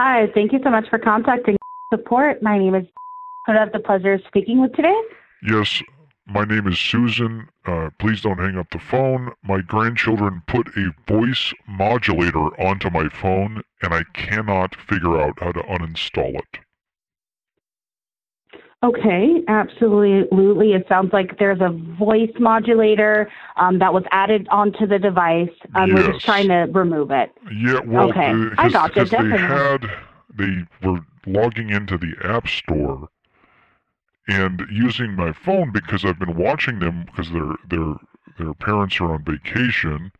Hi, thank you so much for contacting support. My name is. Who I have the pleasure of speaking with today? Yes, my name is Susan. Uh, please don't hang up the phone. My grandchildren put a voice modulator onto my phone, and I cannot figure out how to uninstall it. Okay, absolutely. It sounds like there's a voice modulator um, that was added onto the device. Um, We're Yes. just trying to remove it. Yeah, well, Okay, uh, I 'cause- gotcha, 'cause they definitely. had they were logging into the app store and using my phone because I've been watching them because their their their parents are on vacation.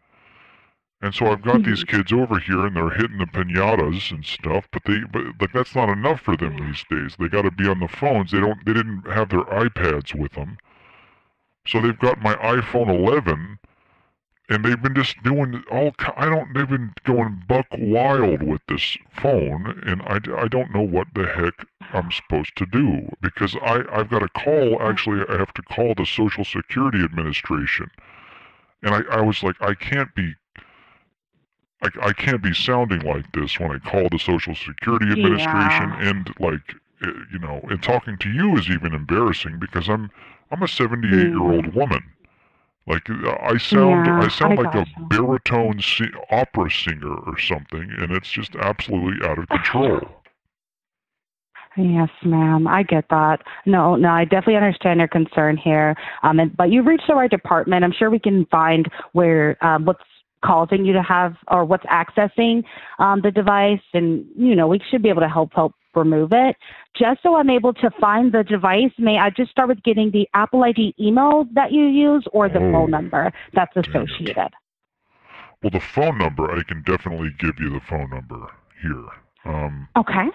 And so I've got these kids over here and they're hitting the pinatas and stuff, but they but like that's not enough for them these days. They got to be on the phones. They don't they didn't have their iPads with them. So they've got my iPhone 11 and they've been just doing all I don't they've been going buck wild with this phone and I, I don't know what the heck I'm supposed to do because I I've got to call actually I have to call the Social Security Administration and I, I was like I can't be I, I can't be sounding like this when I call the Social Security Administration Yeah. and like eh, you know and talking to you is even embarrassing because I'm I'm a 78 year old woman like I sound Yeah, I sound I like a baritone si- opera singer or something and it's just absolutely out of control. Yes, ma'am. I get that. No, no, I definitely understand your concern here. Um, and, but you've reached the right department. I'm sure we can find where um, what's causing you to have or what's accessing um, the device, and you know we should be able to help help remove it. Just so I'm able to find the device, may I just start with getting the Apple ID email that you use or the Oh, phone number that's associated? Well, the phone number I can definitely give you the phone number here. Um, Okay.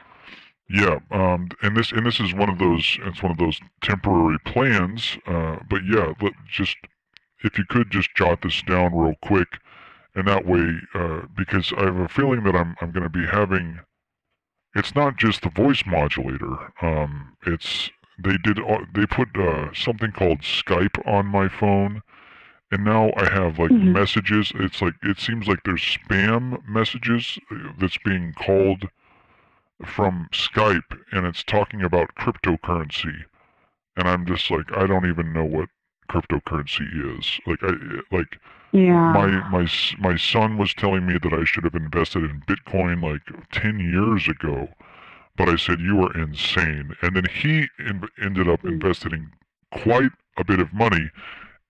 Yeah, um, and this and this is one of those. It's one of those temporary plans. Uh, but yeah, let, just if you could just jot this down real quick, and that way, uh, because I have a feeling that I'm I'm going to be having. It's not just the voice modulator. Um, it's they did they put uh, something called Skype on my phone, and now I have like Mhm. messages. It's like it seems like there's spam messages uh, that's being called from Skype and it's talking about cryptocurrency and I'm just like I don't even know what cryptocurrency is like I like Yeah. my my my son was telling me that I should have invested in Bitcoin like 10 years ago but I said you are insane and then he in, ended up Mm. investing quite a bit of money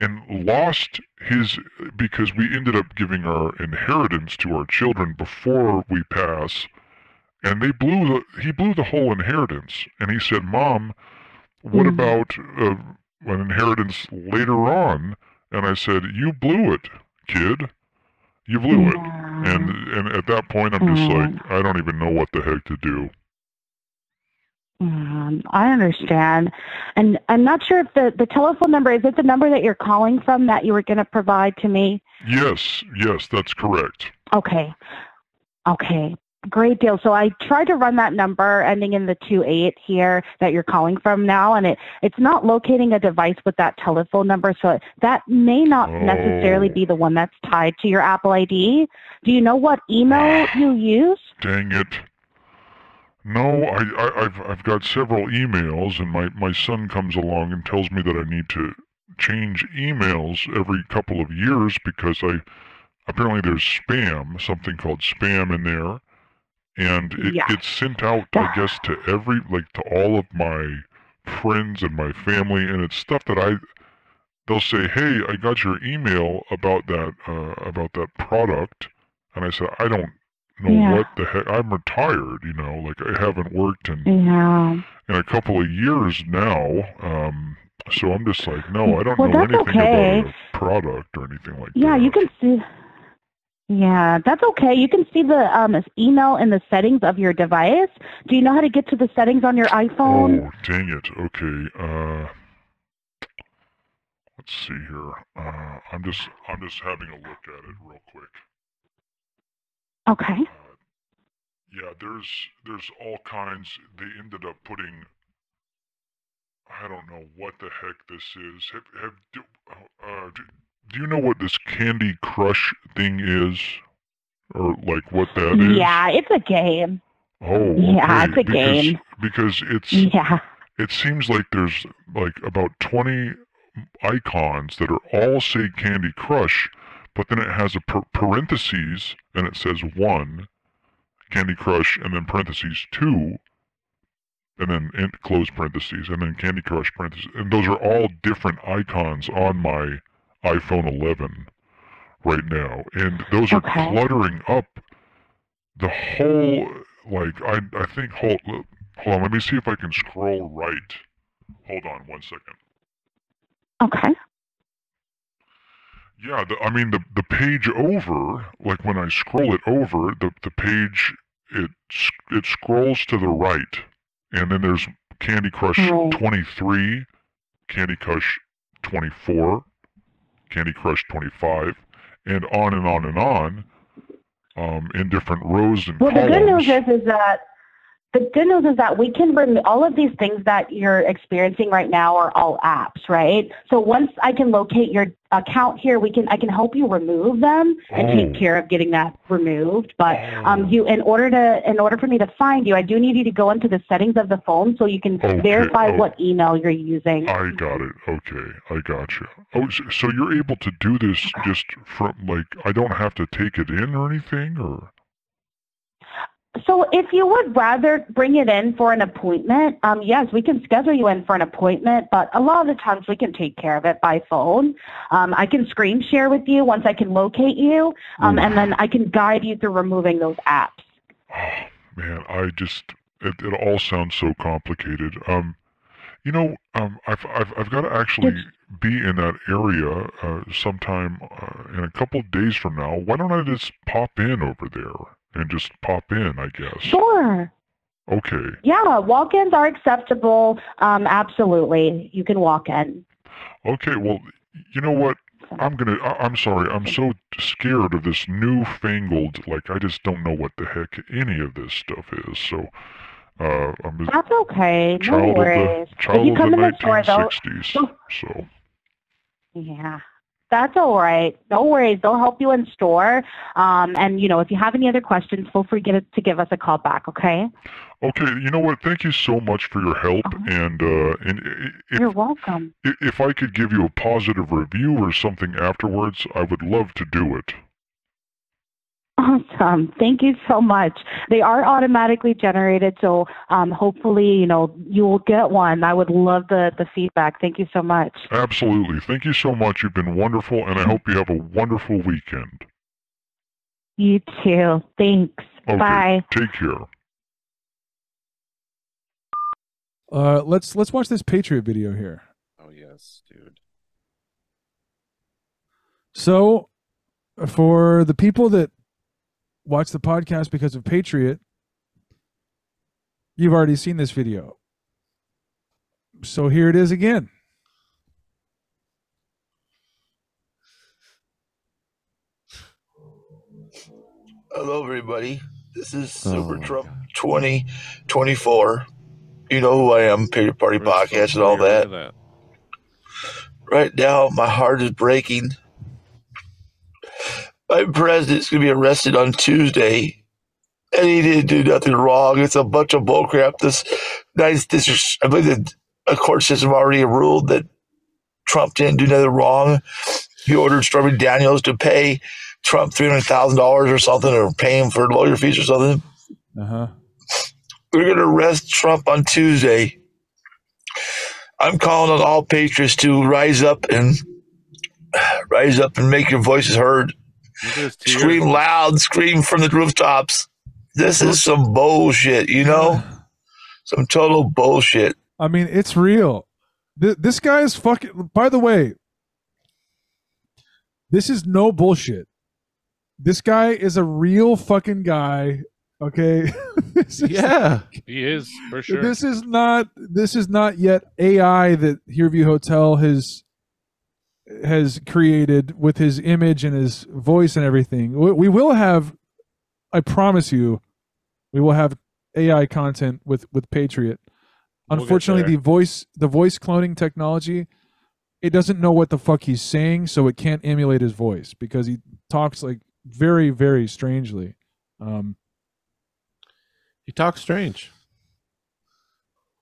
and lost his because we ended up giving our inheritance to our children before we pass and they blew the he blew the whole inheritance and he said mom what Mm. about uh, an inheritance later on and i said you blew it kid you blew it and and at that point i'm just like i don't even know what the heck to do Um, I understand. And I'm not sure if the, the telephone number, is it the number that you're calling from that you were going to provide to me? yes yes that's correct Okay. Okay. Great deal. So I tried to run that number ending in the two eight here that you're calling from now, and it, it's not locating a device with that telephone number. So that may not oh. necessarily Oh. be the one that's tied to your Apple ID. Do you know what email ah. you use? Dang it. No, I, I, I've, I've got several emails, and my, my son comes along and tells me that I need to change emails every couple of years because I apparently there's spam, something called spam in there, and it Yeah. gets sent out, I guess, to every like to all of my friends and my family, and it's stuff that I they'll say, "Hey, I got your email about that uh, about that product," and I said, "I don't know Yeah. what the heck. I'm retired, you know, like I haven't worked in Yeah. in a couple of years now." Um, so I'm just like, no, I don't Well, know anything okay. about a product or anything like that. Yeah, you can see. Yeah, that's okay. You can see the um, email in the settings of your device. Do you know how to get to the settings on your iPhone? Oh, dang it. Okay. Uh, let's see here. Uh, I'm just I'm just having a look at it real quick. Okay. Uh, yeah, there's there's all kinds. They ended up putting. I don't know what the heck this is. Have have do, uh, do, do you know what this Candy Crush thing is, or like what that is? Yeah, it's a game. Oh, Yeah, it's a because, game. Because it's Yeah. it seems like there's like about 20 icons that are all say Candy Crush, but then it has a par- parentheses and it says one Candy Crush and then parentheses two and then in close parentheses and then Candy Crush parentheses and those are all different icons on my iPhone 11 right now and those are Okay. cluttering up the whole like I I think hold hold on let me see if I can scroll right hold on one second Okay. Yeah, the, I mean the the page over, like when I scroll it over, the the page it it scrolls to the right, and then there's Candy Crush Right. 23, Candy Crush 24, Candy Crush 25, and on and on and on, um, in different rows and Well, the good news is, is that the good news is that we can rem- all of these things that you're experiencing right now are all apps, right? So once I can locate your account here, we can I can help you remove them and take care of getting that removed. But Oh. um, you in order to in order for me to find you, I do need you to go into the settings of the phone so you can Okay, verify oh. what email you're using. I got it. Okay, I got you. Oh, so you're able to do this just from like I don't have to take it in or anything, or So if you would rather bring it in for an appointment, um, yes, we can schedule you in for an appointment, but a lot of the times we can take care of it by phone. Um, I can screen share with you once I can locate you, um, and then I can guide you through removing those apps. Oh man, I just it, it all sounds so complicated. Um, you know, um, I've I've I've got to actually be in that area uh, sometime uh, in a couple of days from now. Why don't I just pop in over there and just pop in? I guess. Sure. Okay. Yeah, walk-ins are acceptable. Um, absolutely, you can walk in. Okay. Well, you know what? I'm gonna. I, I'm sorry. I'm so scared of this newfangled. Like I just don't know what the heck any of this stuff is. So, uh, I'm a That's okay. No child of worries. the child if you of come the in the store, though, 1960s. So. Yeah. That's all right. No worries. They'll help you in store. Um, and, you know, if you have any other questions, feel free to to give us a call back, okay? Okay, you know what? Thank you so much for your help. Uh-huh. And uh, and i- You're welcome. if I could give you a positive review or something afterwards, I would love to do it. Awesome. Thank you so much. They are automatically generated, so um, hopefully, you know, you will get one. I would love the, the feedback. Thank you so much. Absolutely. Thank you so much. You've been wonderful, and I hope you have a wonderful weekend. You too. Thanks. Okay. Bye. Take care. Uh, let's let's watch this Patriot video here. Oh yes, dude. So, for the people that watch the podcast because of Patriot, you've already seen this video. So here it is again. Hello, everybody. This is Oh Super my Trump God. 2024. You know who I am, Patriot Party We're so Podcast and all familiar that. Right now, my heart is breaking. My president's going to be arrested on Tuesday, and he didn't do nothing wrong. It's a bunch of bullcrap. This nice district, I believe the a court system already ruled that Trump didn't do nothing wrong. He ordered Stormy Daniels to pay Trump $300,000 or something, or pay him for lawyer fees or something. Uh huh. We're going to arrest Trump on Tuesday. I'm calling on all patriots to rise up and rise up and make your voices heard. Look at his tears. Scream loud, scream from the rooftops. This is some bullshit, you know? Some total bullshit. I mean, it's real. Th- this guy is fucking. By the way, this is no bullshit. This guy is a real fucking guy. Okay. This is- Yeah. He is for sure. This is not. This is not yet AI that Herview Hotel has has created with his image and his voice and everything. We, we will have. I promise you, we will have AI content with with Patriot. We'll Unfortunately, the voice the voice cloning technology, it doesn't know what the fuck he's saying, so it can't emulate his voice because he talks like very very strangely. Um, He talks strange.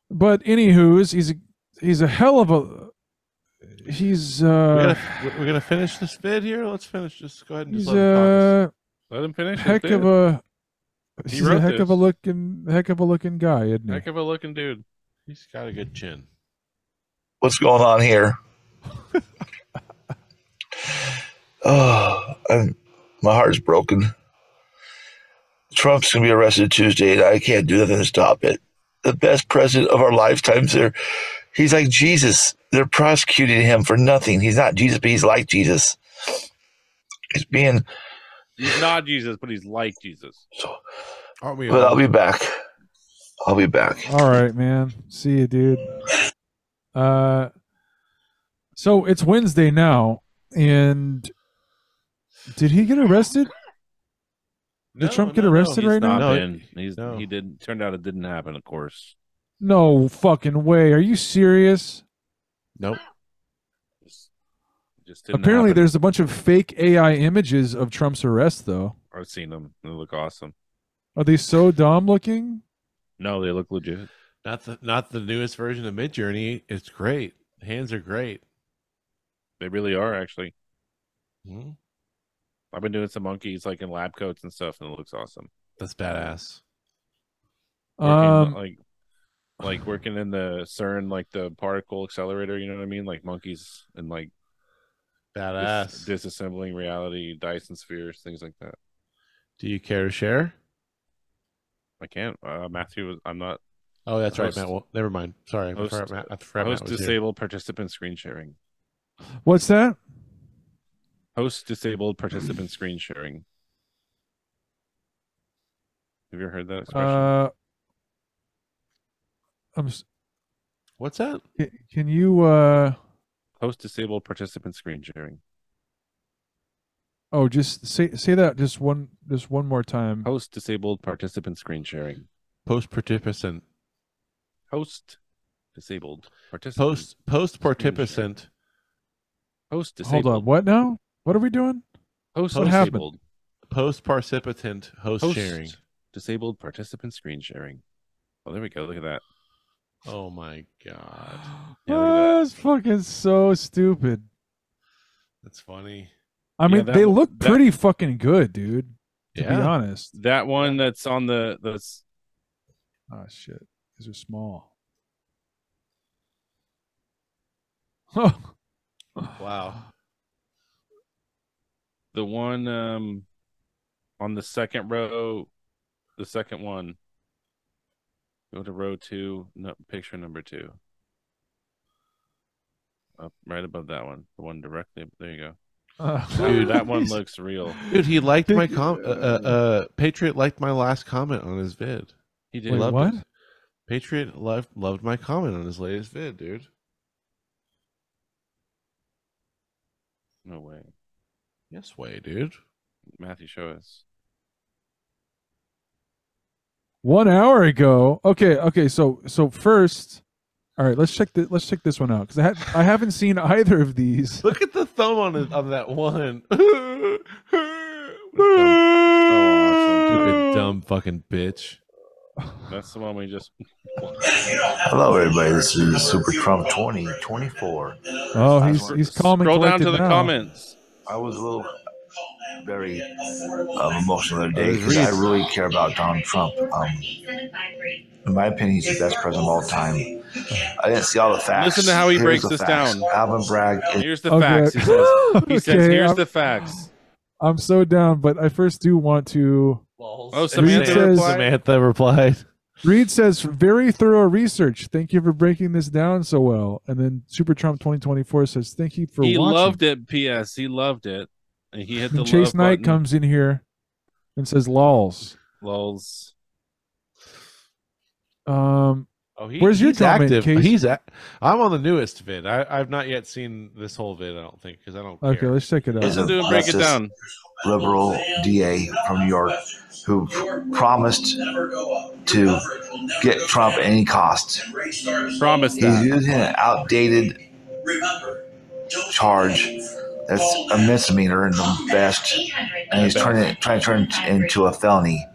But anywho's, he's a he's a hell of a he's we uh gotta, we're gonna finish this vid here. Let's finish. Just go ahead and just let him talk. a Let him finish. heck of a He he's a wrote heck of a looking heck of a looking guy, isn't he? heck of a looking dude. He's got a good chin. What's going on here? oh, I'm, my heart's broken. Trump's gonna be arrested Tuesday, and I can't do nothing to stop it. The best president of our lifetimes. There, he's like Jesus. They're prosecuting him for nothing. He's not Jesus, but he's like Jesus. He's being. He's not Jesus, but he's like Jesus. So, Aren't we? but all? I'll be back. I'll be back. All right, man. See you, dude. Uh, so it's Wednesday now, and did he get arrested? Did No, Trump get no, no, arrested he's right now? Not No, been. He's no. he didn't. Turned out it didn't happen. Of course. No fucking way. Are you serious? Nope. Just, just didn't Apparently, happen. there's a bunch of fake AI images of Trump's arrest, though. I've seen them. They look awesome. Are they so dumb looking? No, they look legit. Not the not the newest version of Midjourney. It's great. Hands are great. They really are actually. Mhm. I've been doing some monkeys like in lab coats and stuff, and it looks awesome. That's badass. Working, Um, like like working in the CERN, like the particle accelerator. You know what I mean? Like monkeys and like dis- Badass. disassembling reality, Dyson spheres, things like that. Do you care to share? I can't. Uh, Matthew, was, I'm not. Oh, that's right, Host- Matt. Well, never mind. Sorry, I host- forgot I forgot Host Matt was here. disabled participant screen sharing. what's that? Host disabled participant screen sharing. Have you ever heard that expression? Uh, I'm. s- What's that? ca- Can you? Uh, Host disabled participant screen sharing. oh, just say say that just one just one more time. Host disabled participant screen sharing. Post participant. Host disabled participant. Post post participant. Host disabled. Hold on. What now? What are we doing? Host What happened? disabled. Post participant. Host, Host sharing. disabled participant screen sharing. Oh, there we go. Look at that. Oh my god, Yeah, look at that. That's fucking so stupid. that's funny. I mean, that they one- look that- pretty fucking good, dude. To be honest. That one that's on the that's Oh shit, these are small. Oh, Wow. the one um on the second row, the second one. Go to row two, no, picture number two. Up right above that one, the one directly. There you go. Uh, Dude, that one looks real. Dude, he liked my com. Uh, uh, uh, Patriot liked my last comment on his vid. He Wait, did. loved what? it. Patriot loved loved my comment on his latest vid, dude. No way, Yes, way, dude. Matthew, show us. One hour ago. Okay, okay. So so first, all right. Let's check the let's check this one out because I ha- I haven't seen either of these. Look at the thumb on it, on that one. awesome. Stupid dumb fucking bitch. That's the one we just. Hello, everybody. This is Super Trump 2024. Oh, he's he's calm and Scroll down to the now. comments. I was a little very um, emotional day because I really care about Donald Trump. Um, in my opinion, he's the best president of all time. I didn't see all the facts. Listen to how he Here's breaks this facts. down. Alvin Bragg is Here's the Okay. facts. He says. He says, Okay, "Here's I'm- the facts." I'm so down, but I first do want to. Oh, Samantha says- replied. Samantha replied. Reed says very thorough research. Thank you for breaking this down so well. And then Super Trump 2024 says thank you for he watching. loved it. P.S. He loved it, and he hit the And Chase love Knight button. comes in here and says lols. Lols. Um, Oh, he, Where's your he's comment, active. Case? He's. A- I'm on the newest vid. I, I've not yet seen this whole vid. I don't think because I don't. okay, care. let's check it out. Is I'm a break it down. liberal DA from New York who promised to get Trump at any cost. Promise He's using an outdated charge that's a misdemeanor and the best, and he's turning it, trying to turn it into a felony.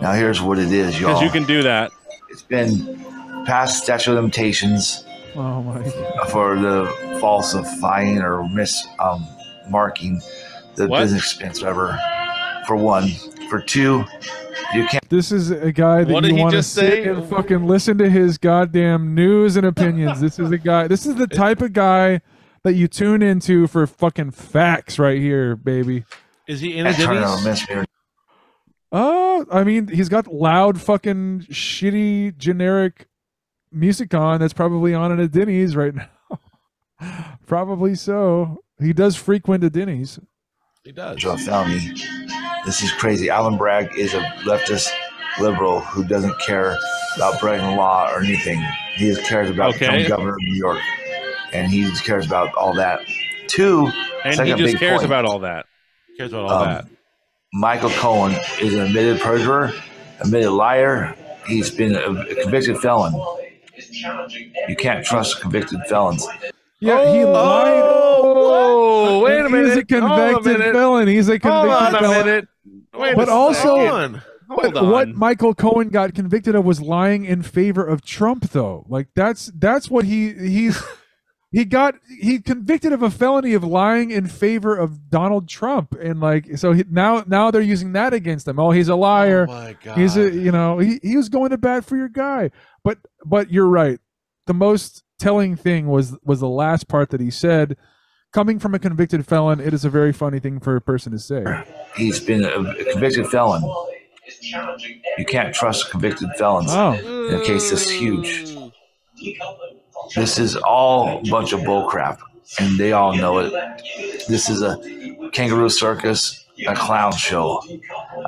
Now here's what it is, y'all. Because you can do that. It's been past statute of limitations Oh my god. for the falsifying or mis um, marking the What? business expense, whatever. For one, for two, you can't This is a guy that What you want to just sit say? and fucking listen to his goddamn news and opinions. this is a guy. This is the type of guy that you tune into for fucking facts right here, baby. Is he in a turn Denny's? misdemeanor. Oh, I mean, he's got loud, fucking shitty, generic music on. That's probably on at a Denny's right now. probably so. He does frequent a Denny's. He does. Joe felony. This is crazy. Alan Bragg is a leftist liberal who doesn't care about breaking the law or anything. He just cares about Okay. becoming governor of New York, and he just cares about all that. Two, And he just big cares point. about all that. He cares about all Um, that. Michael Cohen is an admitted perjurer, admitted liar. He's been a, a convicted felon. You can't trust convicted felons. Yeah, he lied. Oh, wait a He's minute. a Hold a convicted minute. felon. He's a Hold convicted on a felon. minute. Wait But a also- second. Hold But on. what Michael Cohen got convicted of was lying in favor of Trump, though. Like that's that's what he he's he got he convicted of a felony of lying in favor of Donald Trump, and like so he, now now they're using that against him. Oh, he's a liar. Oh my god. he's a you know he, he was going to bat for your guy. But but you're right. The most telling thing was was the last part that he said. Coming from a convicted felon, it is a very funny thing for a person to say. He's been a, a convicted felon. You can't trust convicted felons. Oh, In a case this huge. Mm. This is all a bunch of bullcrap, and they all know it. This is a kangaroo circus, a clown show.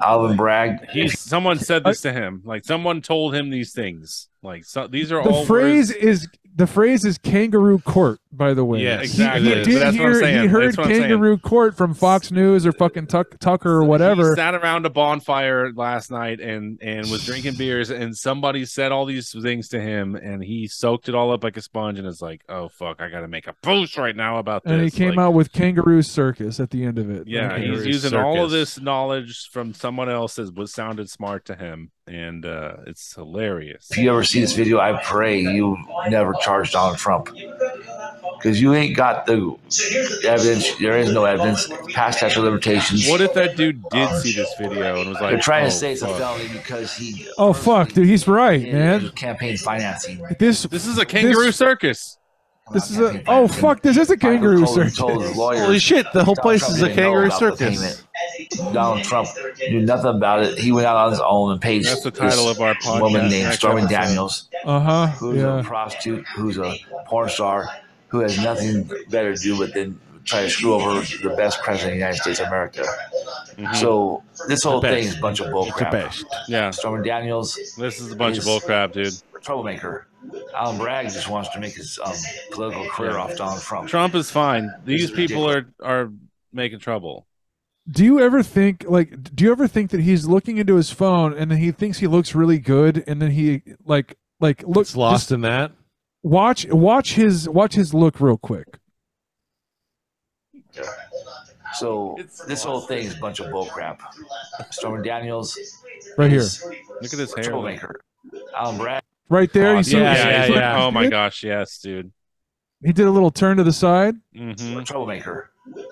Alvin Bragg, He, someone said this to him. Like someone told him these things. Like so, these are the all The phrase words- is the phrase is kangaroo court by the way Yes, He- exactly. he, it is. did But that's what I'm saying. he heard That's what I'm saying. kangaroo court from fox news or fucking Tuck, tucker or He whatever sat around a bonfire last night and and was drinking beers, and somebody said all these things to him, and he soaked it all up like a sponge, and is like, "Oh fuck, I got to make a post right now about this." and he came Like, out with kangaroo circus at the end of it Yeah, Like, he's Kangaroo using all of this knowledge from someone else that was sounded smart to him, and uh, it's hilarious. if you ever see this video, I pray you never charge Donald Trump. Because you ain't got the evidence. There is no evidence. Past statute of limitations. What if that dude did see this video and was like, They're trying "Oh, to say it's a felony because he. oh fuck dude he's right man Campaign financing. this This is a kangaroo This- circus." this is a oh fuck this is a kangaroo Michael circus told his lawyers Holy shit, the whole Donald place Trump is a kangaroo circus. Donald Trump knew nothing about it. He went out on his own and paid That's the title this of our podcast woman named Stormy. Daniels, uh-huh who's yeah a prostitute, who's a porn star, who has nothing better to do but then try to screw over the best president of the United States of America. Mhm. So this whole thing is a bunch of The bullcrap. Yeah, Stormy Daniels, this is a bunch of He's- bullcrap, dude. troublemaker. Alan Bragg just wants to make his um, political career off Donald Trump. Trump is fine. These is people are are making trouble. do you ever think like do you ever think that he's looking into his phone and then he thinks he looks really good and then he like like Looks lost just in that. Watch watch his watch his look real quick So this whole thing is a bunch of bullcrap. Stormy Daniels, right here. Look at his hair. troublemaker. Alan Bragg, right there you Oh, see yeah, what yeah, he's yeah. like, Oh my gosh, yes, dude. he did a little turn to the side Mm-hmm. a troublemaker.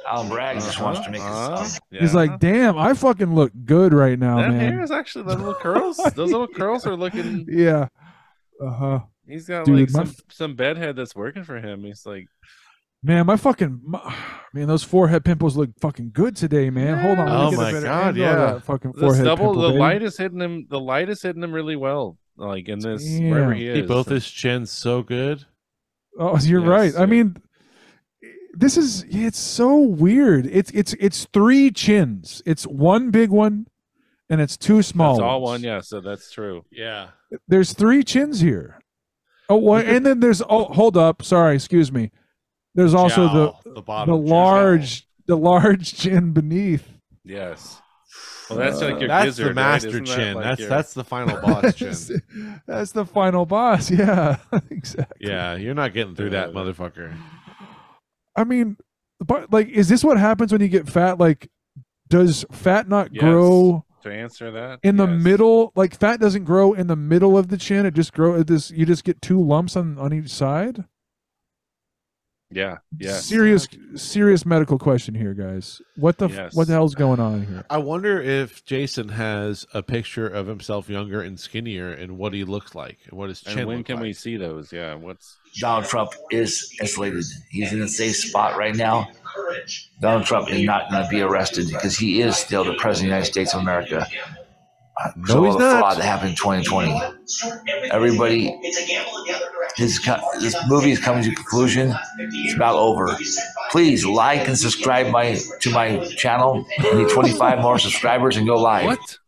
Alan Bragg just wants to make his. Um, he's like damn i fucking look good right now that man hair is actually the little curls. Those little curls are looking. yeah uh-huh He's got Dude, like my- some some bedhead that's working for him. He's like, man my fucking my, man those forehead pimples look fucking good today man hold on Oh my God, yeah. fucking the forehead stubble, pimple, the baby. light is hitting him. The light is hitting him really well. Like in this, wherever Damn. he He is. both his chins so good. Oh, you're Yes, right. I mean, this is it's so weird. It's it's it's three chins. It's one big one, and it's two small. That's all one. Yeah, so that's true. Yeah. There's three chins here. Oh, well, and then there's oh, hold up. Sorry, excuse me. There's also Jowl, the the bottom. the large the large chin beneath. Yes. Well, that's like your That's gizzard, the master Isn't that chin. like that's your- that's the final boss chin. that's, that's the final boss. Yeah, exactly. Yeah, you're not getting through that Uh, motherfucker. I mean, but like, is this what happens when you get fat? Like, does fat not Yes. grow? To answer that. in the Yes. middle like fat doesn't grow in the middle of the chin it just grow it this you just get two lumps on on each side Yeah. Yeah. serious serious medical question here guys what the Yes. what the hell's going on here I wonder if Jason has a picture of himself younger and skinnier and what he looks like and what his chin And when looks can we see those? Yeah. What's Donald Trump is isolated. He's in a safe spot right now. Donald Trump is not going to be arrested because he is still the president of the United States of America. Uh, no, So he's not. fraud that happened in 2020. Everybody, his this movie is coming to a conclusion. It's about over. Please like and subscribe my to my channel. I need 25 more subscribers and go live. what?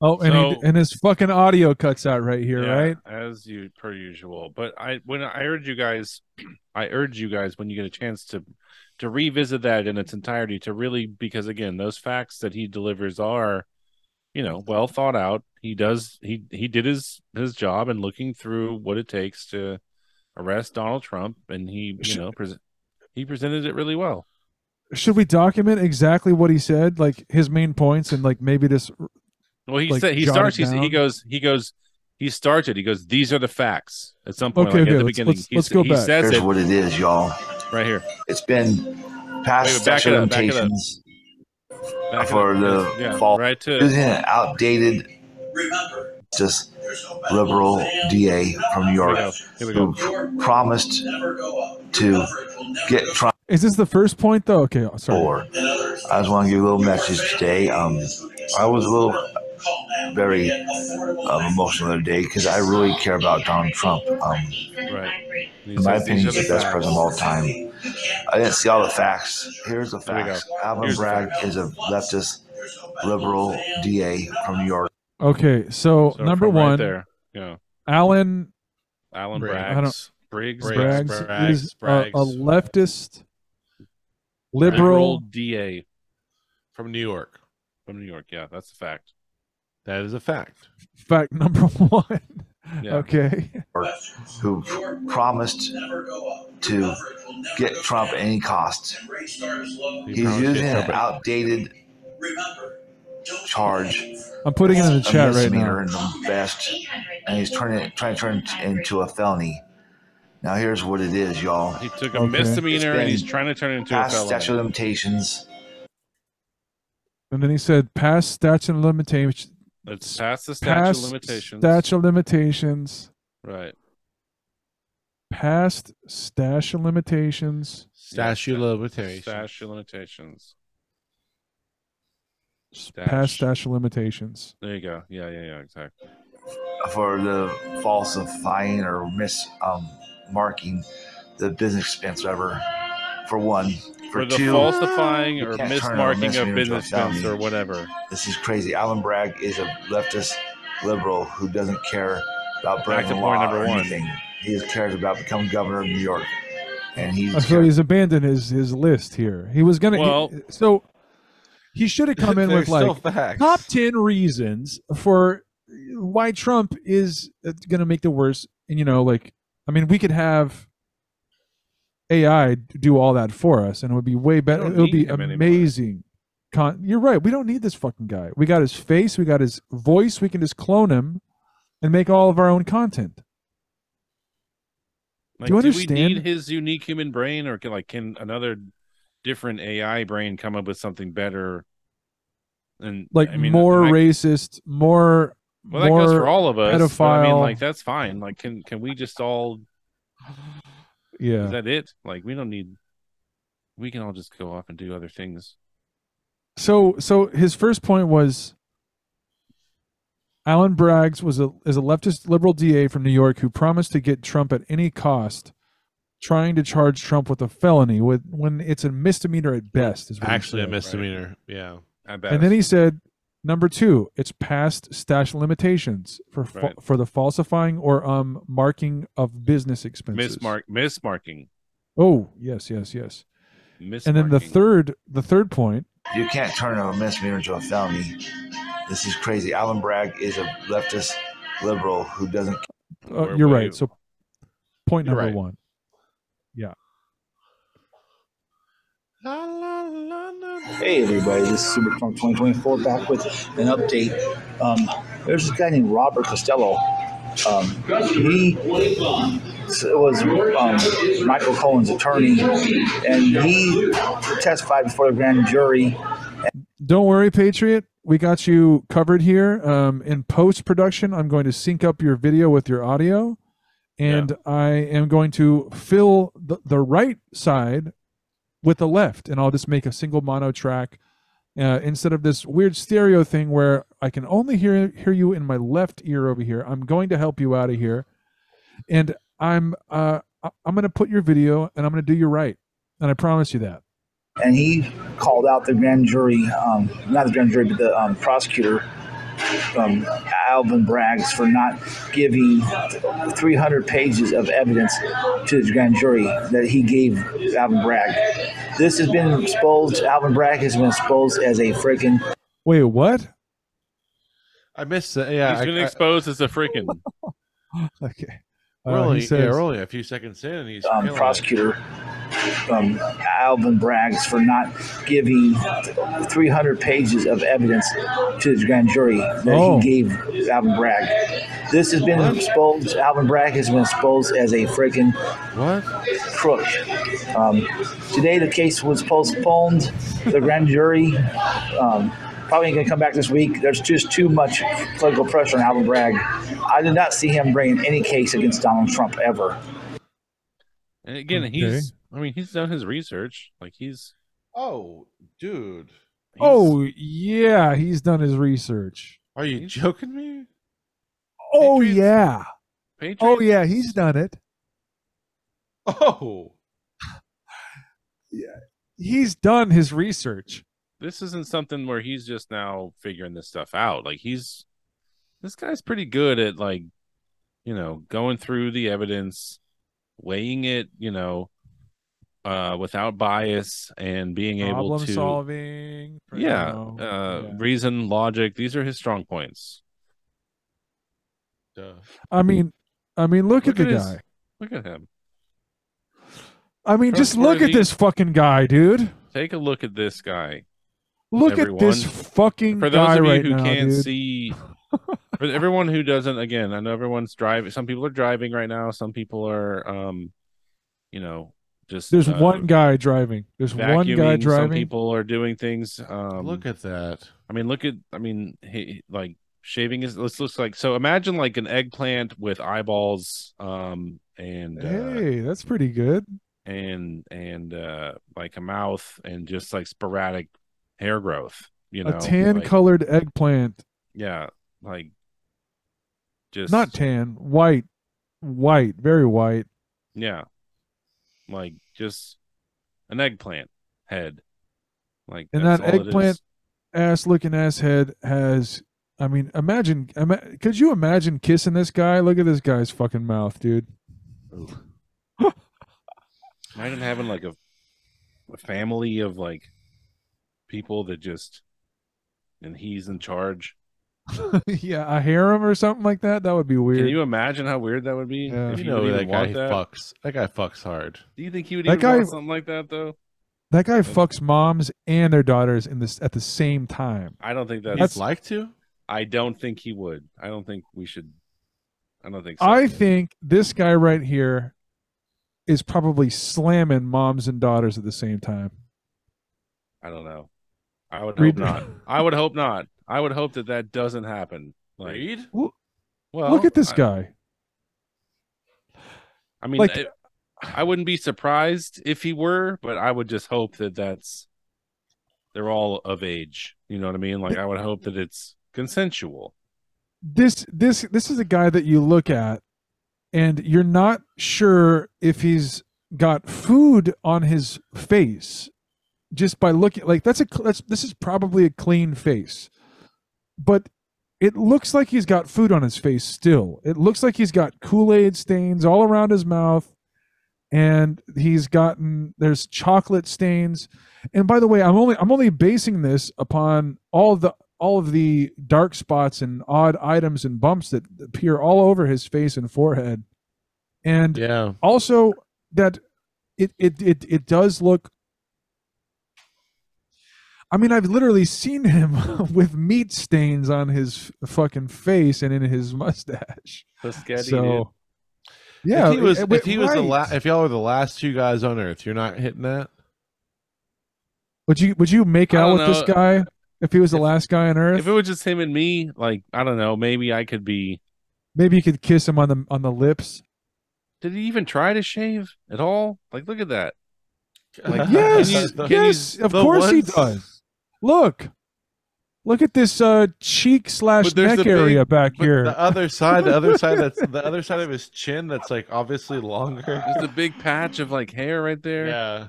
Oh and he, and his fucking audio cuts out right here Yeah, right As you per usual. But I when I urge you guys I urge you guys when you get a chance to to revisit that in its entirety to really because again, those facts that he delivers are, you know, well thought out. He does he he did his his job in looking through what it takes to arrest Donald Trump and he, you know, pres he presented it really well. should we document exactly what he said like his main points and like maybe this Well, he Like, said he jot starts. He, he goes. He goes. He started. He goes. These are the facts. At some point, Okay, like okay, at the let's- beginning, let's- he, let's go he back. says Here's it what it is, y'all. right here. It's been past Wait, back statute it of up, back limitations for up. the yeah, fall. right to using an outdated, just liberal DA from New York go. Here we go. who promised to get Trump is this the first point though okay sorry or I just want to give you a little message today. Um, I was a little very um, emotional the other day because I really care about Donald Trump. Um, Right. In my opinion, he's the best facts. president of all time. I didn't see all the facts. Here's the Here we go. facts. Alvin Here's Bragg is a leftist liberal DA from New York. okay so, So number from right one there. Yeah. alan Alan Briggs. I don't- Braggs. Briggs. Briggs. braggs, Braggs. is a, Braggs. a leftist Liberal liberal DA from New York. from New York. Yeah, that's a fact. That is a fact. fact number one Yeah. okay who promised to get Trump at any cost. He's using an outdated charge, i'm putting it in the chat right now and the best, and he's turning it, trying to turn it into a felony. Now here's what it is, y'all. He took a Okay. misdemeanor and he's trying to turn it into a Past statute of limitations. and then he said past statute of limitations It's past the statute of limitations. statute of limitations Right. past statute of limitations Statute of limitations. Statute of limitations. past statute of limitations There you go. Yeah, yeah, yeah, exactly. for the falsifying or mis um, marking the business expense whatever. For one, for, For the two, falsifying or can't turn a mismarking of misdemeanor into a business expense or whatever. this is crazy. Alan Bragg is a leftist liberal who doesn't care about Back breaking to the point law number or one. anything. He just cares about becoming governor of New York, and he's Uh, so he's abandoned his his list here he was gonna he- Well- so he should have come in with like facts. top 10 reasons for why Trump is going to make the worst. And, you know, like, I mean, we could have AI do all that for us and it would be way better. It would be amazing. Con- You're right. We don't need this fucking guy. We got his face, we got his voice. We can just clone him and make all of our own content. Like, you understand? do we need his unique human brain, or can like can another different AI brain come up with something better? And Like I mean, more like- racist, more. Well, that more goes for all of us. but I mean, like that's fine. Like, can can we just all? Yeah. Is that it? Like, we don't need. We can all just go off and do other things. So so his first point was Alan Braggs was a is a leftist liberal DA from New York who promised to get Trump at any cost, trying to charge Trump with a felony with when it's a misdemeanor at best. Is what he Actually, a said. misdemeanor. Yeah. I bet. And then he said, number two, it's past statute of limitations for fa- Right. for the falsifying or um marking of business expenses. mismark mismarking. Oh yes yes yes. Mismarking. And then the third the third point You can't turn a misdemeanor into a felony. This is crazy. Alan Bragg is a leftist liberal who doesn't. Uh, you're right. you- So, point You're number right. one. La, la, la, la, Hey everybody, this is Super Trump 2024 back with an update. Um, there's this guy named Robert Costello. Um, he was um, Michael Cohen's attorney, and he testified before the grand jury. Don't worry, Patriot. We got you covered here. Um, in post production, I'm going to sync up your video with your audio, and I am going to fill the, the right side with the left, and I'll just make a single mono track uh, instead of this weird stereo thing where I can only hear hear you in my left ear over here. I'm going to help you out of here, and I'm uh, I'm going to put your video, and I'm going to do you right, and I promise you that. and he called out the grand jury, um, not the grand jury, but the um, prosecutor, um, Alvin Braggs, for not giving 300 pages of evidence to the grand jury that he gave Alvin Bragg. This has been exposed. Alvin Bragg has been exposed as a freaking Wait, what? I missed it. Yeah, he's been I- exposed as a freaking. Okay. we're Uh, only he yeah, says- a few seconds in, and he's um, killing it. Prosecutor, um, Alvin Braggs, for not giving 300 pages of evidence to the grand jury that Oh. he gave Alvin Bragg. This has been exposed. Alvin Bragg has been exposed as a freaking What? crook. Um, today, the case was postponed. The grand jury um, probably ain't going to come back this week. There's just too much political pressure on Alvin Bragg. I did not see him bringing any case against Donald Trump ever. And again, Okay. he's. I mean, he's done his research. Like he's. Oh, dude, oh, he's- Oh yeah, he's done his research. are you joking me? Oh Patriots- yeah. Patriots, Oh yeah, he's done it. Oh, yeah. He's done his research. This isn't something where he's just now figuring this stuff out. Like he's. This guy's pretty good at like, you know, going through the evidence, weighing it, you know, uh, without bias and being able Problem to solving. yeah, uh, yeah. reason, logic. These are his strong points. duh. I mean, I mean, look, Look at the his- guy. Look at him. I mean, just look at this fucking guy, dude. Take a look at this guy. Look at this Everyone. fucking For those of you right who now, can't dude. see, for everyone who doesn't, again, I know everyone's driving. Some people are driving right now. Some people are, um, you know, just There's uh, one guy driving. There's one guy vacuuming. Some driving. people are doing things. Um, Look at that. I mean, look at. I mean, he, like shaving his. This looks like so. Imagine like an eggplant with eyeballs, um, and uh, Hey, that's pretty good. and and uh like a mouth and just like sporadic hair growth. You know, a tan like, colored eggplant. Yeah, like just Not tan, white. White, very white. Yeah, like just an eggplant head. Like And that eggplant ass looking ass head has I mean, imagine ima- could you imagine kissing this guy? Look at this guy's fucking mouth, dude. Imagine having like a a family of like people that just and he's in charge. yeah, a harem or something like that. That would be weird. Can you imagine how weird that would be? Yeah. If You you know that guy that? fucks. That guy fucks hard. Do you think he would That even guy- want something like that though? that guy fucks moms and their daughters in this at the same time. I don't think He'd that's. like to. I don't think he would. I don't think we should. I don't think. So. I think this guy right here is probably slamming moms and daughters at the same time. I don't know. I would hope not. I would hope not. I would hope that that doesn't happen. Like, Reed? well, Look at this I- guy. I mean, Like- I, I wouldn't be surprised if he were, but I would just hope that that's they're all of age. You know what I mean? Like, I would hope that it's consensual. this this this is a guy that you look at and you're not sure if he's got food on his face just by looking like that's a that's this is probably a clean face but it looks like he's got food on his face still. It looks like he's got kool-aid stains all around his mouth and he's gotten there's chocolate stains. And by the way i'm only i'm only basing this upon all the all of the dark spots and odd items and bumps that appear all over his face and forehead. And Yeah. also that it it it, it does look I mean, I've literally seen him with meat stains on his fucking face and in his mustache. Piscetti, so, yeah, if he was, eh, if he was the right. la- if y'all were the last two guys on Earth, you're not hitting that. would you would you make out don't with this guy if he was the If- last guy on Earth? If it was just him and me, like I don't know, maybe I could be. Maybe you could kiss him on the on the lips. Did he even try to shave at all? Like, look at that. Like, Yes, can you- The- can you- yes, of the course he does. Look, look at this uh, cheek slash neck the big- area back here. the other side, the other side that's the other side of his chin that's like obviously longer. There's a big patch of like hair right there, Yeah.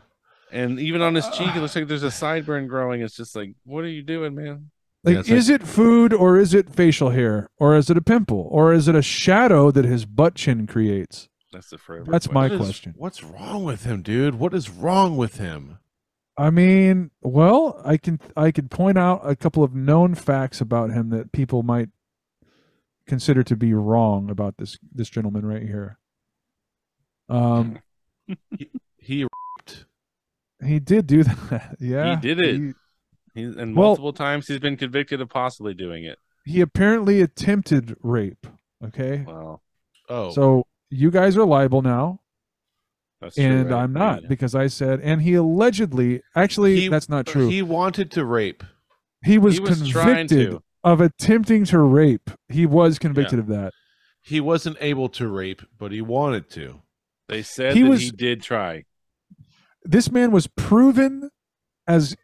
and even on his cheek, it looks like there's a sideburn growing. It's just like, what are you doing, man? Like, Yeah, it's is it food or is it facial hair or is it a pimple or is it a shadow that his butt chin creates? That's the forever. That's my. What is- question. What's wrong with him, dude? What is wrong with him? I mean, well, I can I could point out a couple of known facts about him that people might consider to be wrong about this this gentleman right here. Um, He he did do that. Yeah, he did it. He, He, and Well- multiple times he's been convicted of possibly doing it. he apparently attempted rape. Okay, Wow, oh so you guys are liable now. That's true, and right? I'm not Yeah. because I said, and he allegedly, actually, He- that's not uh, true. He, He wanted to rape. was, He was convicted of attempting to rape. He was convicted of that. He wasn't able to rape, but he wanted to. They said He that was- he did try. This man was proven as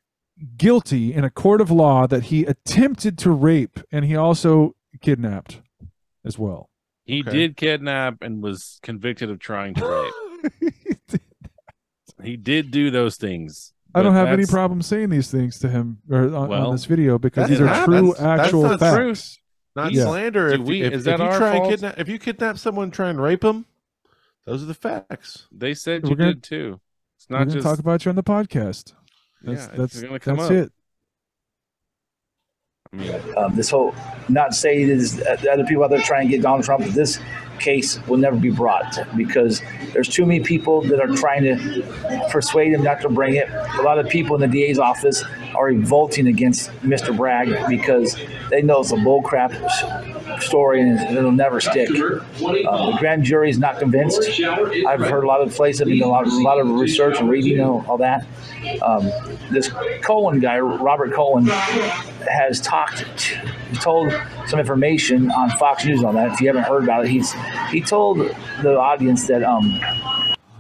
guilty in a court of law that he attempted to rape and he also kidnapped as well. He Okay. did kidnap and was convicted of trying to rape. he did do those things. I don't have any problem saying these things to him or on, on this video because these are not- true, that's- that's actual not facts. true. Not Yeah. slander. If, we- if, is if you our try and kidnap, if you kidnap someone, try and rape them. Those are the facts. They said We're you gonna- did too. It's We're not going to just talk about you on the podcast. That's yeah, that's gonna come that's up. it. I mean, um, this whole not saying there's the other people out there trying to get Donald Trump. This case will never be brought because there's too many people that are trying to persuade him not to bring it. A lot of people in the DA's office are revolting against Mr. Bragg because they know it's a bullcrap s- story and it'll never stick. Uh, the grand jury is not convinced. I've heard a lot of places, I've been doing a lot, a lot of research and reading and all that. Um, this Cohen guy, Robert Cohen, has talked, told some information on Fox News on that. If you haven't heard about it, he's he told the audience that um,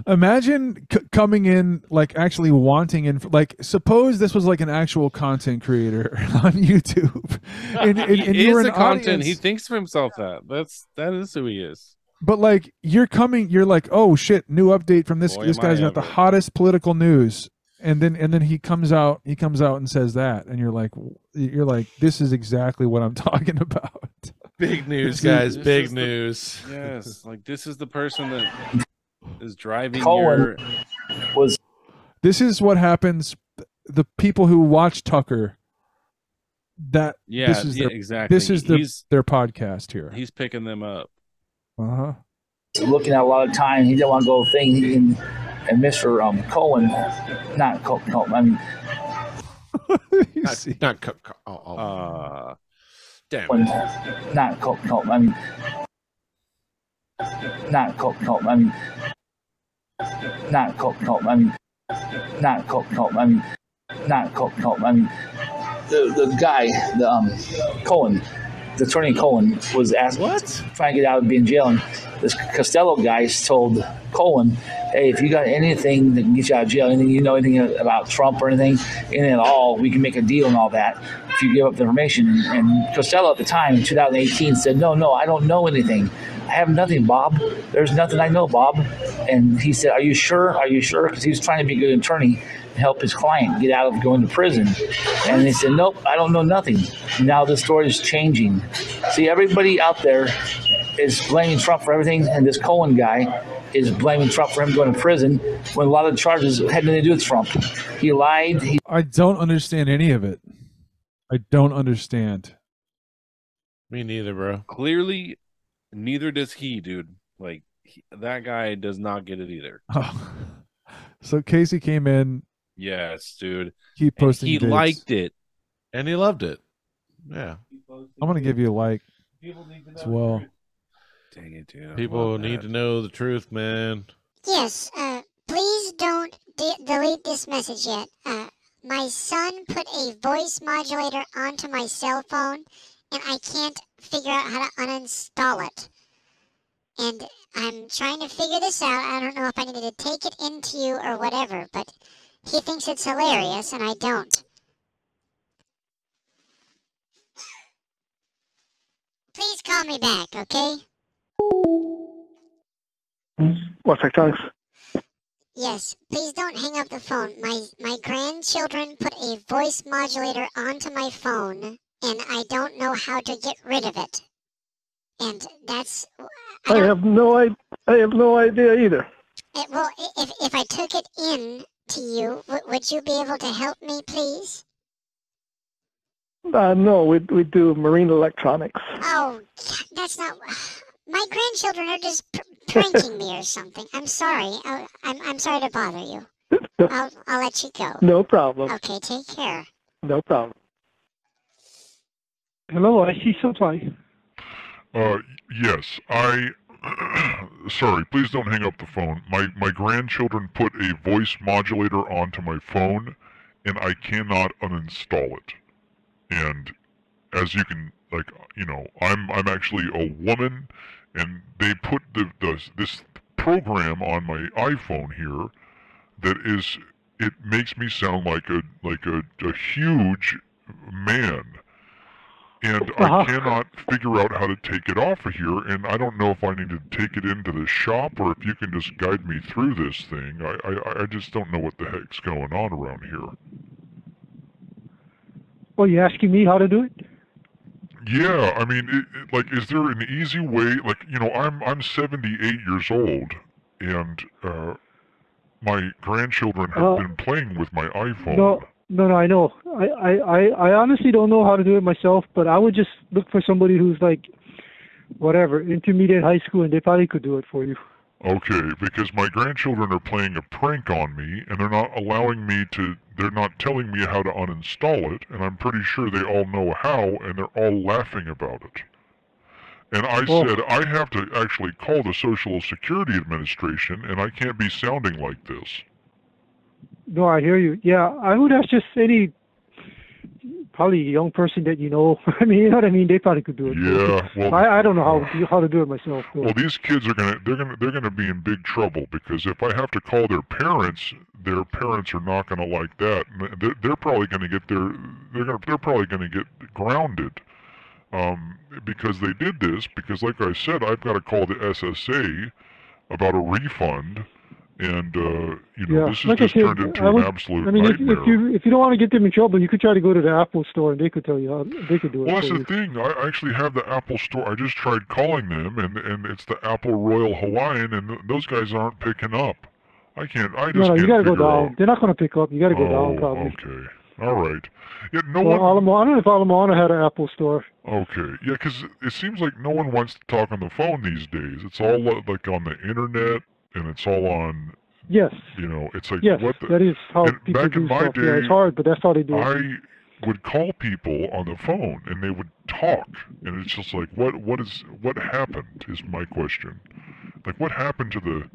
Imagine c- coming in like actually wanting inf- like suppose this was like an actual content creator on YouTube, and, and, and he you were is an a content. audience, He thinks of himself that. That's that is who he is. but like you're coming, you're like, oh shit, new update from this. Boy, this guy's got the hottest political news, and then and then he comes out, he comes out and says that, and you're like, you're like, this is exactly what I'm talking about. Big news, guys. this Big is the- news. Yes, like this is the person that is driving Cohen- your. was This is what happens. The people who watch Tucker, that Yeah, this is yeah, their, exactly. this is their, he's their podcast here. he's picking them up. Uh huh. looking at a lot of time. He didn't want to go thing. And, and Mr. Um, Cohen, not Cohen, Cohen I mean, you Not, see. not co- co- oh, oh. Uh, damn. Cohen, it. not Cohen, Cohen I mean, not Cohen, Cohen I mean, not Cohen, Cohen I mean, not Cohen, Cohen I mean, not Cohen, Cohen I mean, the, the guy, the um, Cohen, the attorney Cohen was asked What? trying to get out of being in jail. And this Costello guy told Cohen, "Hey, if you got anything that can get you out of jail, anything you know anything about Trump or anything, anything at all, we can make a deal and all that. If you give up the information." And, and Costello at the time in 2018 said, "No, no, I don't know anything. I have nothing, Bob. There's nothing I know, Bob." And he said, "Are you sure? Are you sure?" Because he was trying to be a good attorney and help his client get out of going to prison. And he said, "Nope, I don't know nothing." Now the story is changing. See, everybody out there is blaming Trump for everything, and this Cohen guy is blaming Trump for him going to prison when a lot of the charges had nothing to do with Trump. He lied. He I don't understand any of it. I don't understand. Me neither, bro. clearly, neither does he, dude. Like he, that guy does not get it either. Oh. So Casey came in Yes, dude. Keep And posting. he dates. liked it. And he loved it. Yeah. I'm gonna give you a like as well. Dang it, dude. People need that. to know the truth, man. Yes, uh, please don't de- delete this message yet. Uh, my son put a voice modulator onto my cell phone, and I can't figure out how to uninstall it. And I'm trying to figure this out. I don't know if I need to take it into you or whatever, but he thinks it's hilarious, and I don't. Please call me back, okay? What's that, thanks? Yes, please don't hang up the phone. My my grandchildren put a voice modulator onto my phone, and I don't know how to get rid of it. And that's I I have no I, I have no idea either. it, well, if if I took it in to you, w- would you be able to help me, please? Uh, no, we we do marine electronics. Oh, that's not. My grandchildren are just pr- pranking me or something. I'm sorry. I, I'm I'm sorry to bother you. I'll I'll let you go. No problem. Okay, take care. No problem. Hello, I see supply. Uh, yes, I. Sorry, please don't hang up the phone. My my grandchildren put a voice modulator onto my phone, and I cannot uninstall it. And as you can, like, you know, I'm I'm actually a woman, and they put the, the this program on my iPhone here that is it makes me sound like a like a, a huge man and Uh-huh. I cannot figure out how to take it off of here, and I don't know if I need to take it into the shop or if you can just guide me through this thing. I, I, I just don't know what the heck's going on around here. Well, you asking me how to do it? Yeah, I mean, it, it, like, is there an easy way? Like, you know, I'm I'm 78 years old, and uh, my grandchildren have Uh, been playing with my iPhone. No, no, no. I know. I, I, I, I honestly don't know how to do it myself, but I would just look for somebody who's like, whatever, intermediate high school, and they probably could do it for you. Okay, because my grandchildren are playing a prank on me, and they're not allowing me to. They're not telling me how to uninstall it, and I'm pretty sure they all know how, and they're all laughing about it. And I Oh. said I have to actually call the Social Security Administration, and I can't be sounding like this. No, I hear you. Yeah, I would ask just any, probably a young person that you know. I mean, you know what I mean? They probably could do it. Yeah, well, I, I don't know how how to do it myself. though. Well, these kids are gonna they're gonna they're gonna be in big trouble because if I have to call their parents, their parents are not gonna like that. They're, they're probably gonna get their they're gonna they're probably gonna get grounded um, because they did this. Because like I said, I've got to call the SSA about a refund, and uh, you know Yeah, this has like just turned into I an would- absolute I mean, if, nightmare. if you if you don't want to get them in trouble, you could try to go to the Apple store and they could tell you how they could do it Well, that's the you. thing. I actually have the Apple Store. I just tried calling them, and and it's the Apple Royal Hawaiian, and th- those guys aren't picking up. I can't. I just No, no, you got to go down. They're not going to pick up. You got to go oh, down probably. okay. All right. Yeah, no well, one. Alamo, I don't know if Ala Moana had an Apple store. Okay. Yeah, because it seems like no one wants to talk on the phone these days. It's all like on the internet, and it's all on. Yes, You know, it's like yes, what the. that is how people back do in my stuff. yeah, it's hard, but that's how they do it. I would call people on the phone and they would talk and it's just like what what is what happened is my question. Like what happened to the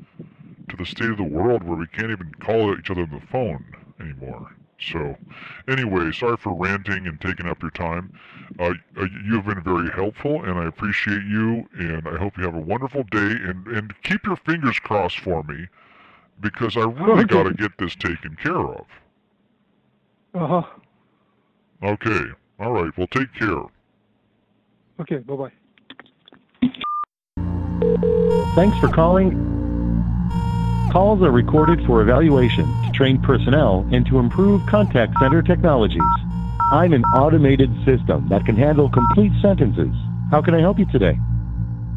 to the state of the world where we can't even call each other on the phone anymore. So anyway, sorry for ranting and taking up your time. Uh, uh, you have been very helpful and I appreciate you and I hope you have a wonderful day and, and keep your fingers crossed for me because I really got to get this taken care of. Uh huh. Okay. All right. Well, take care. Okay. Bye bye. Thanks for calling. Calls are recorded for evaluation to train personnel and to improve contact center technologies. I'm an automated system that can handle complete sentences. How can I help you today?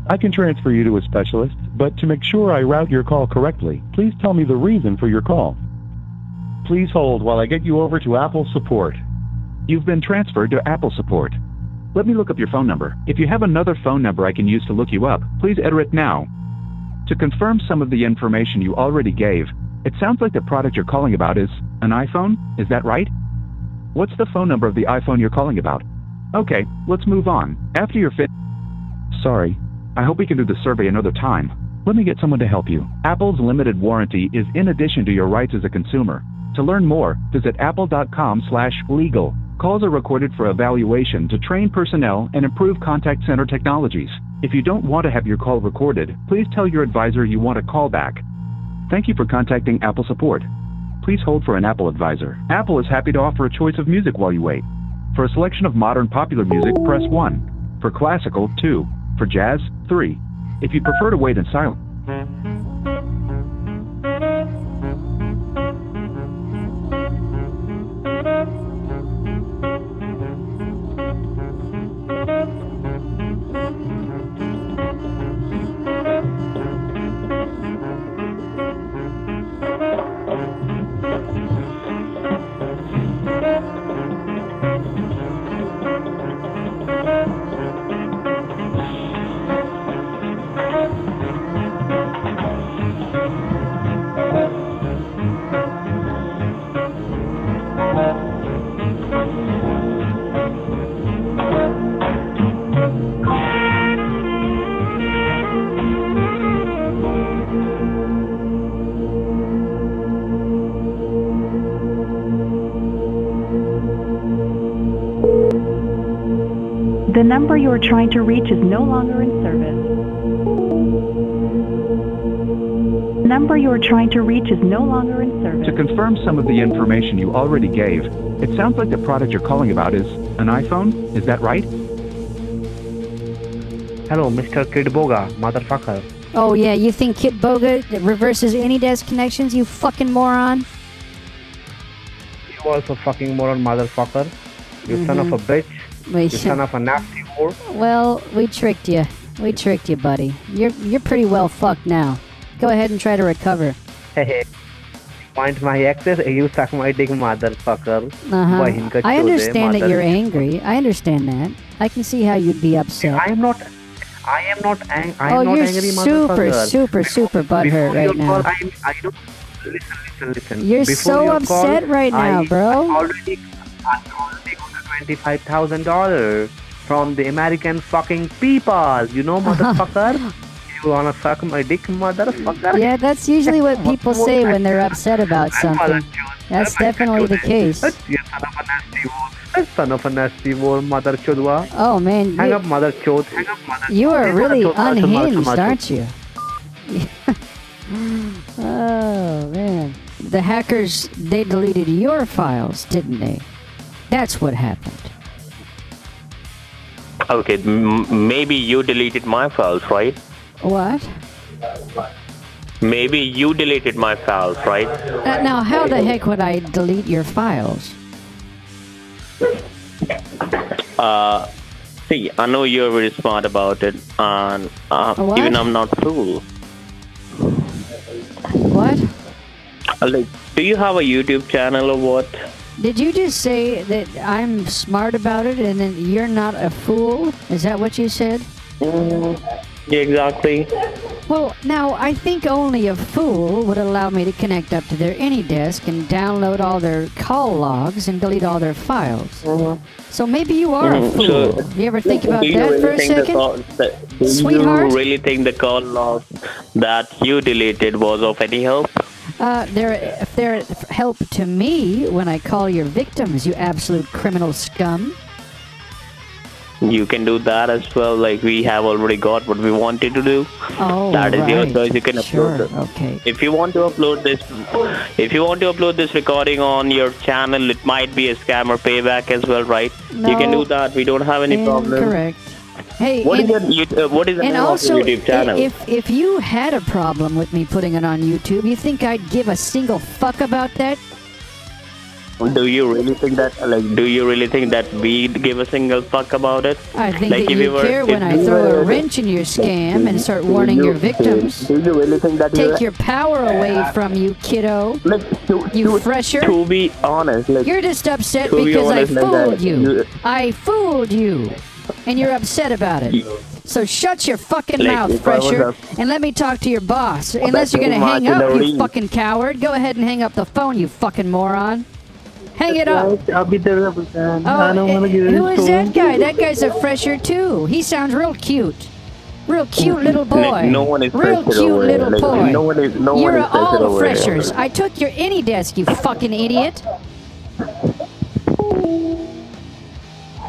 I can transfer you to a specialist, but to make sure I route your call correctly, please tell me the reason for your call. Please hold while I get you over to Apple support. You've been transferred to Apple support. Let me look up your phone number. If you have another phone number I can use to look you up, please enter it now. To confirm some of the information you already gave, It sounds like the product you're calling about is an iPhone. Is that right? What's the phone number of the iPhone you're calling about? Okay, let's move on. After you're fit. Sorry. I hope we can do the survey another time. Let me get someone to help you. Apple's limited warranty is in addition to your rights as a consumer. To learn more, visit apple.com/legal. Calls are recorded for evaluation to train personnel and improve contact center technologies. If you don't want to have your call recorded, please tell your advisor you want a call back. Thank you for contacting Apple support. Please hold for an Apple advisor. Apple is happy to offer a choice of music while you wait. For a selection of modern popular music, press 1. For classical, 2. For jazz, 3. If you prefer to wait in silence, number you are trying to reach is no longer in service. The number you are trying to reach is no longer in service. to confirm some of the information you already gave, it sounds like the product you're calling about is an iPhone. Is that right? Hello, Mr. Kitboga, motherfucker. Oh yeah, you think Kitboga reverses AnyDesk connections? You fucking moron. You also fucking moron, motherfucker. You son of a mm-hmm. bitch. We you son of a nasty whore. Well, we tricked you. We tricked you, buddy. You're you're pretty well fucked now. Go ahead and try to recover. Hey, hey. Point my axis. You suck my dick, motherfucker. Uh-huh. I understand that you're angry. I understand that. I can see how you'd be upset. I am not. I am not, oh, angry. Oh, you're super, super, super butthurt right now. Call, I, am, I don't listen, listen, listen. You're Before so upset call, right now, I, bro. I already, I $25,000 from the American fucking people. You know, motherfucker? you wanna fuck my dick, motherfucker? Yeah, that's usually what people say when they're upset about something. That's definitely the case. Son of a nasty war, mother chodwa. Oh man, hang up, mother chod. Hang up, mother. You are really unhinged, aren't you? oh man, the hackers—they deleted your files, didn't they? That's what happened. Okay, m- maybe you deleted my files, right? What? Maybe you deleted my files, right? Uh, now, how the heck would I delete your files? Uh, see, I know you're very smart about it, and uh, What? even I'm not fool. What? Uh, Like, do you have a YouTube channel or what? Did you just say that I'm smart about it and then you're not a fool? Is that what you said? Yeah, exactly. Well, now I think only a fool would allow me to connect up to their AnyDesk and download all their call logs and delete all their files. So maybe you are a Mhm. fool. So, you ever think about that really for a second? call, that, do Sweetheart? you really think the call log that you deleted was of any help? Uh, they're if they're help to me when I call your victims, you absolute criminal scum. You can do that as well. Like we have already got what we wanted to do. Oh, That is your right. choice. You can Sure. upload it. Okay. If you want to upload this, if you want to upload this recording on your channel, it might be a scam or payback as well, right? you can No. do that. We don't have any problem. Incorrect. Hey, What is and- your, you- uh, what is the name also, of your YouTube channel? if if you had a problem with me putting it on YouTube, you think I'd give a single fuck about that? do you really think that? Like, do you really think that we give a single fuck about it? I think like that if you were, care when I throw a wrench in your scam and start warning you- your victims. Do you really think that Take your power away from you, kiddo. you fresher. To be honest, like You're just upset to be because I honest, like fooled that, you. you- I fooled you. And you're upset about it. So shut your fucking Like, mouth, if I was Fresher, and let me talk to your boss. Unless you're gonna hang up, you fucking coward. Go ahead and hang up the phone, you fucking moron. Hang it up. I'll be there, man. Oh, I don't want to get who is that guy? That guy's a fresher too. He sounds real cute. Real cute little boy. Like, no one is real cute over little Like, boy. no one is- no You're one is fresher all over here. freshers. I took your AnyDesk, you fucking idiot.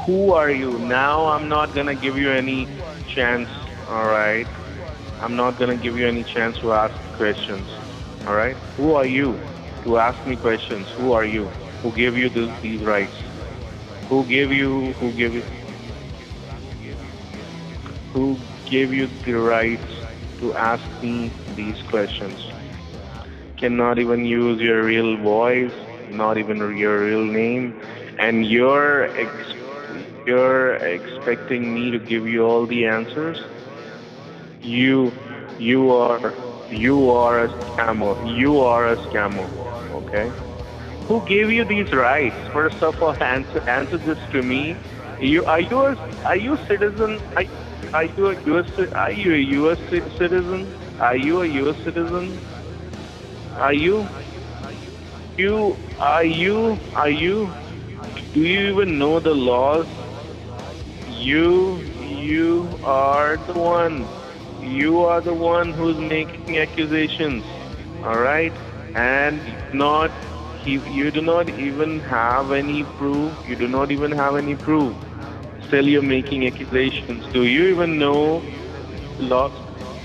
Who are you? Now I'm not gonna give you any chance, alright? I'm not gonna give you any chance to ask questions, alright? Who are you to ask me questions? Who are you? Who gave you this, these rights? Who gave you, who gave you, who gave you the rights to ask me these questions? Cannot even use your real voice, not even your real name, and you're ex- you're expecting me to give you all the answers. You you are you are a scammer. You are a scammer. Okay. Who gave you these rights? First of all, answer answer this to me. You are you a are you a citizen? Are, are you a U.S. Are you a U.S. citizen? Are you a U.S. citizen? Are you? You are you? Are you? Do you even know the laws? You you are the one. You are the one who's making accusations. All right, and not you, you do not even have any proof. You do not even have any proof. Still, you're making accusations. Do you even know law?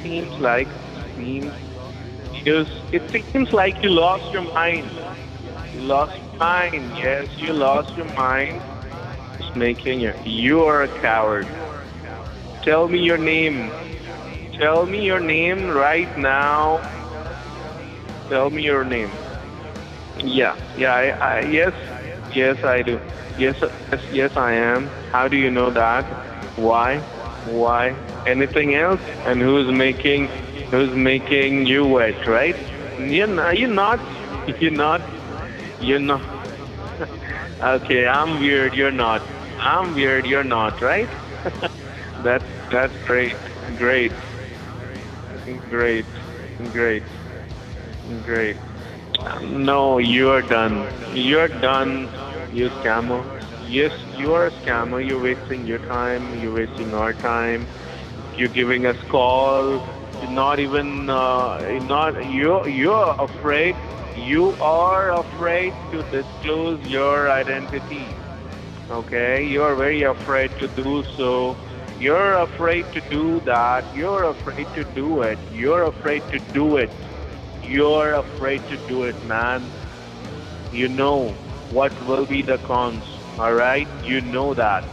Seems like seems Yes, it seems like you lost your mind. You lost your mind. Yes, you lost your mind. Making it. You are a coward. Tell me your name. Tell me your name right now. Tell me your name. Yeah, yeah, I, I, yes, yes, I do. Yes, yes, yes, I am. How do you know that? Why? Why? Anything else? And who's making, who's making you wet, right? You're not, you're not, you're not, you're not. Okay, I'm weird, you're not. I'm weird, you're not, right? that's, that's great, great, great, great, great. No, you're done. You're done, you scammer. Yes, you are a scammer. You're wasting your time. You're wasting our time. You're giving us call. You're not even. Uh, not you. You're afraid. You are afraid to disclose your identity. Okay, you're very afraid to do so. You're afraid to do that. You're afraid to do it. You're afraid to do it. You're afraid to do it, man. You know what will be the cons, alright? You know that.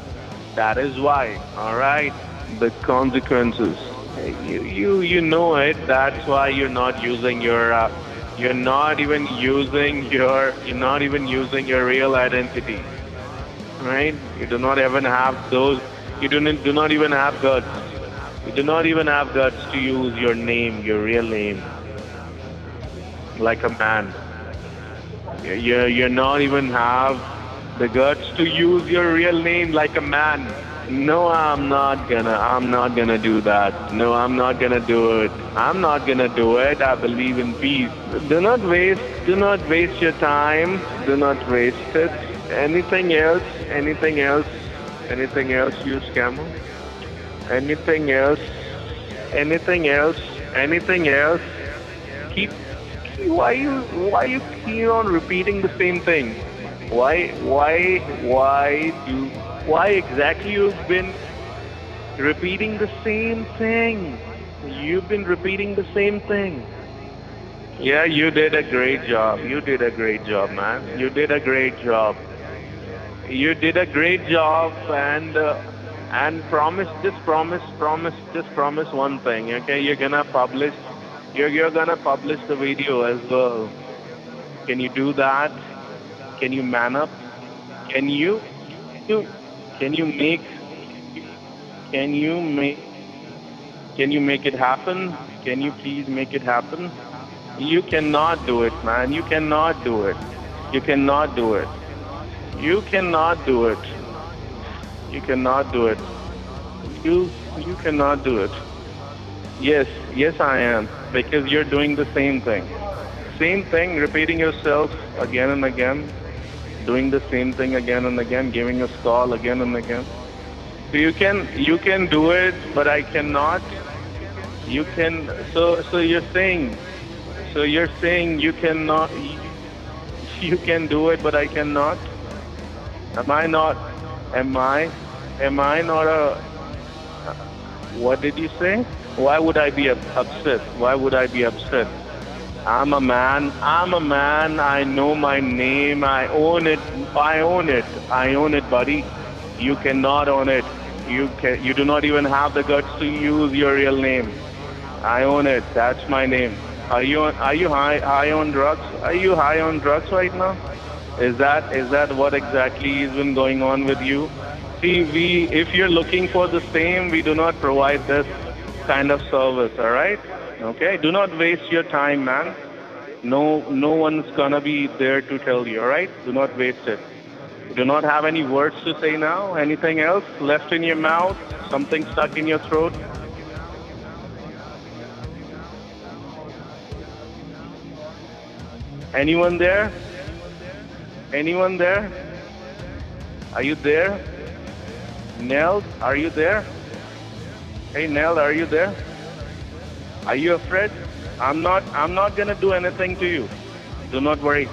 That is why, alright? The consequences. You, you, you know it. That's why you're not using your, uh, you're not even using your, you're not even using your real identity. Right? You do not even have those, you do not, do not even have guts. You do not even have guts to use your name, your real name like a man. You, you, you not even have the guts to use your real name like a man. No, I'm not gonna. I'm not gonna do that. No, I'm not gonna do it. I'm not gonna do it. I believe in peace. Do not waste. Do not waste your time. Do not waste it. Anything else? Anything else? Anything else, you scammer? Anything else? Anything else? Anything else? Keep why you why you keep on repeating the same thing? Why why why do why exactly you've been repeating the same thing? You've been repeating the same thing. Yeah, you did a great job. You did a great job, man. You did a great job. You did a great job, and uh, and promise, just promise, promise, just promise one thing. Okay, you're gonna publish you're, you're gonna publish the video as well. Can you do that? Can you man up? Can you, you can you make can you make can you make it happen? Can you please make it happen? You cannot do it, man. You cannot do it. You cannot do it. You cannot do it. You cannot do it. You you cannot do it. Yes, yes I am. Because you're doing the same thing. Same thing, repeating yourself again and again, doing the same thing again and again, giving us call again and again. So you can you can do it, but I cannot. You can so so you're saying so you're saying you cannot you can do it but I cannot? Am I not am I am I not a what did you say? Why would I be upset? Why would I be upset? I'm a man. I'm a man. I know my name. I own it. I own it. I own it, buddy. You cannot own it. You can. You do not even have the guts to use your real name. I own it. That's my name. Are you on, are you high high on drugs? Are you high on drugs right now? Is that is that what exactly has been going on with you? See, we if you're looking for the same, we do not provide this kind of service. All right? Okay. Do not waste your time, man. No no one's gonna be there to tell you. All right? Do not waste it. Do not have any words to say now. Anything else left in your mouth? Something stuck in your throat? Anyone there? Anyone there? Are you there? Nell, are you there? Hey Nell, are you there? Are you afraid? I'm not I'm not gonna do anything to you. Do not worry.